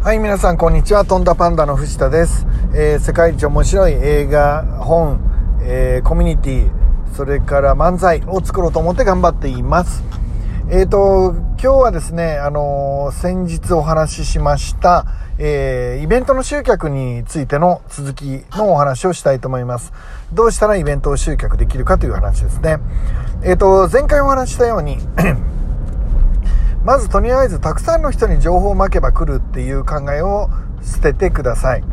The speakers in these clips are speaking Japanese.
はい、皆さん、こんにちは。とんだパンダの藤田です。えー世界一面白い映画、本、えーコミュニティ、それから漫才を作ろうと思って頑張っています。えっ、と、今日はですね、あの先日お話ししました、えイベントの集客についての続きのお話をしたいと思います。どうしたらイベントを集客できるかという話ですね。えっ、と、前回お話したように、まずとりあえずたくさんの人に情報をまけば来るっていう考えを捨ててください。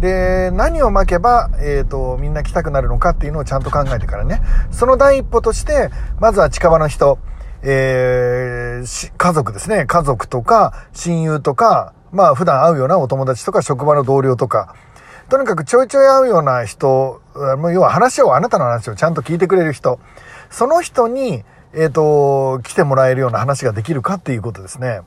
で、何をまけば、えっ、と、みんな来たくなるのかっていうのをちゃんと考えてからね。その第一歩として、まずは近場の人、えーし家族ですね。家族とか、親友とか、まあ普段会うようなお友達とか、職場の同僚とか、とにかくちょいちょい会うような人、もう要は話を、あなたの話をちゃんと聞いてくれる人、その人に、えっ、と、来てもらえるような話ができるかっていうことですね。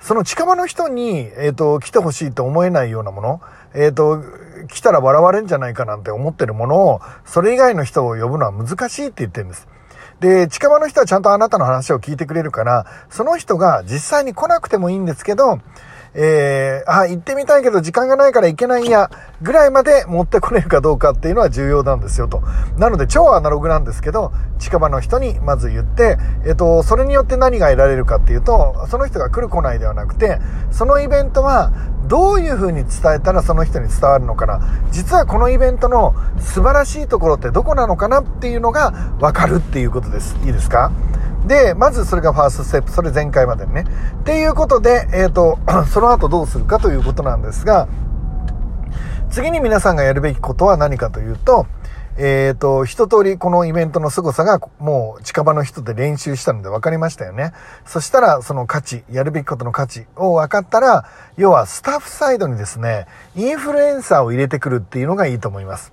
その近場の人に、えっ、と、来てほしいと思えないようなもの、えっ、と、来たら笑われんじゃないかなんて思ってるものを、それ以外の人を呼ぶのは難しいって言ってるんです。で、近場の人はちゃんとあなたの話を聞いてくれるから、その人が実際に来なくてもいいんですけど、えー、あ、行ってみたいけど時間がないから行けないや、ぐらいまで持ってこれるかどうかっていうのは重要なんですよと。なので超アナログなんですけど、近場の人にまず言って、えっと、それによって何が得られるかっていうと、その人が来る来ないではなくて、そのイベントはどういう風に伝えたらその人に伝わるのかな。実はこのイベントの素晴らしいところってどこなのかなっていうのがわかるっていうことです。いいですか？で、まずそれがファーストステップ。それ前回までにね。っていうことで、えっ、と、その後どうするかということなんですが、次に皆さんがやるべきことは何かというと、えっ、と、一通りこのイベントの凄さがもう近場の人で練習したので分かりましたよね。そしたらその価値、やるべきことの価値を分かったら、要はスタッフサイドにですね、インフルエンサーを入れてくるっていうのがいいと思います。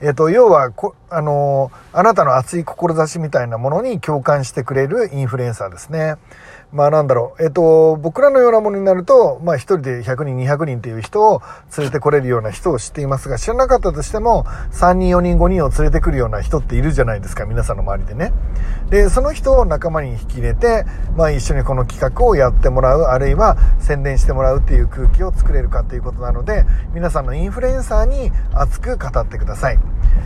えっ、と、要はこ、あのあなたの熱い志みたいなものに共感してくれるインフルエンサーですね。まあなんだろう。えっ、と、僕らのようなものになると、まあ一人で100人、200人っていう人を連れてこれるような人を知っていますが、知らなかったとしても、3人、4人、5人を連れてくるような人っているじゃないですか。皆さんの周りでね。で、その人を仲間に引き入れて、まあ一緒にこの企画をやってもらう、あるいは宣伝してもらうっていう空気を作れるかっていうことなので、皆さんのインフルエンサーに熱く語ってください。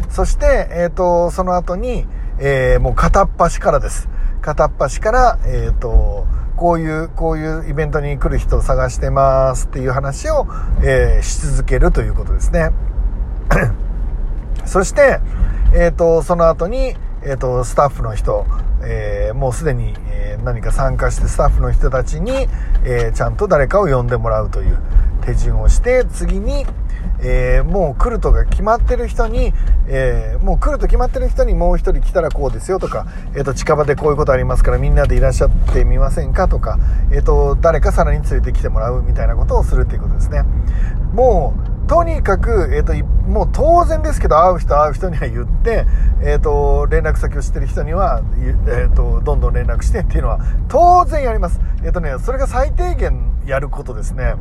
そして、えっ、と、その後に、えーもう片っ端からです。片っ端から、えっ、と、こういう、こういうイベントに来る人を探してますっていう話を、えーし続けるということですね。そして、えっ、と、その後に、えっ、と、スタッフの人、えーもうすでに、えー何か参加してスタッフの人たちに、えーちゃんと誰かを呼んでもらうという手順をして、次に、えーもう来るとが決まってる人に、えーもう来ると決まってる人にもう一人来たらこうですよとか、えっ、と、近場でこういうことありますからみんなでいらっしゃってみませんかとか、えっ、と、誰かさらに連れてきてもらうみたいなことをするっていうことですね。もう、とにかく、えっ、と、もう当然ですけど、会う人会う人には言って、えっ、と、連絡先を知ってる人には、えっ、と、どんどん連絡してっていうのは、当然やります。えっ、とね、それが最低限やることですね。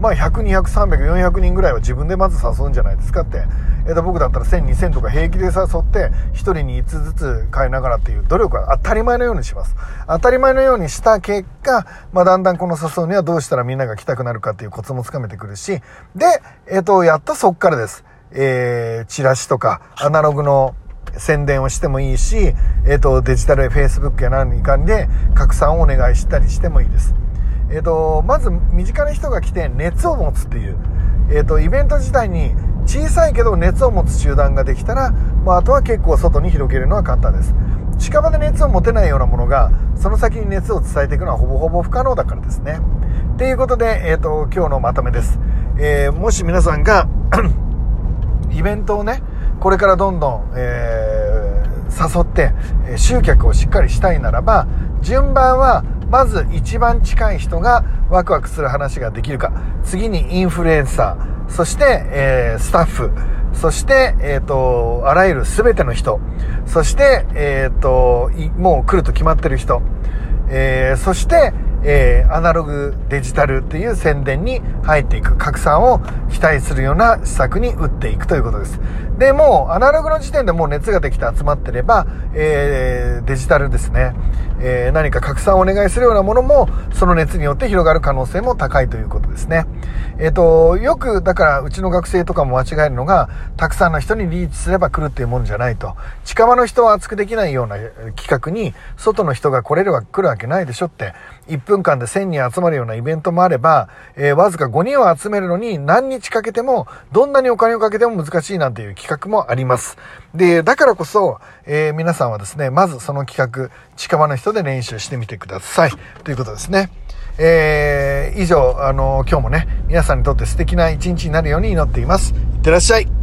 まあ、100、200、300、400人ぐらいは自分でまず誘うんじゃないですかって。えっ、と、僕だったら1000、2000とか平気で誘って、1人に1つずつ変えながらっていう努力は当たり前のようにします。当たり前のようにした結果、まあ、だんだんこの誘うにはどうしたらみんなが来たくなるかっていうコツもつかめてくるし、で、えっ、と、やっとそっからです。えー、チラシとか、アナログの宣伝をしてもいいし、えっ、と、デジタル Facebook や何かで拡散をお願いしたりしてもいいです。えっ、と、まず身近な人が来て熱を持つっていう、えっ、と、イベント自体に小さいけど熱を持つ集団ができたら、まあ、あとは結構外に広げるのは簡単です。近場で熱を持てないようなものが、その先に熱を伝えていくのはほぼほぼ不可能だからですね。ということで、えっ、と、今日のまとめです。えーもし皆さんが、イベントをね、これからどんどん、えー誘って、え集客をしっかりしたいならば、順番は、まず一番近い人がワクワクする話ができるか。次にインフルエンサー。そして、えースタッフ。そして、えっ、と、あらゆる全ての人。そして、えっ、と、もう来ると決まってる人。えーそして、えーアナログデジタルっていう宣伝に入っていく拡散を期待するような施策に打っていくということです。で、もうアナログの時点でもう熱ができて集まってれば、えーデジタルですね。えー、何か拡散をお願いするようなものも、その熱によって広がる可能性も高いということですね。えっ、ー、と、よく、だから、うちの学生とかも間違えるのが、たくさんの人にリーチすれば来るっていうもんじゃないと。近場の人は熱くできないような企画に、外の人が来れるわ、来るわけないでしょって、1分間で1000人集まるようなイベントもあれば、えー、わずか5人を集めるのに何日かけても、どんなにお金をかけても難しいなんていう企画もあります。で、だからこそ、えー、皆さんはですね、まずその企画、近場の人人で練習してみてください。ということですね。えー、以上、あの、今日もね、皆さんにとって素敵な一日になるように祈っています。いってらっしゃい。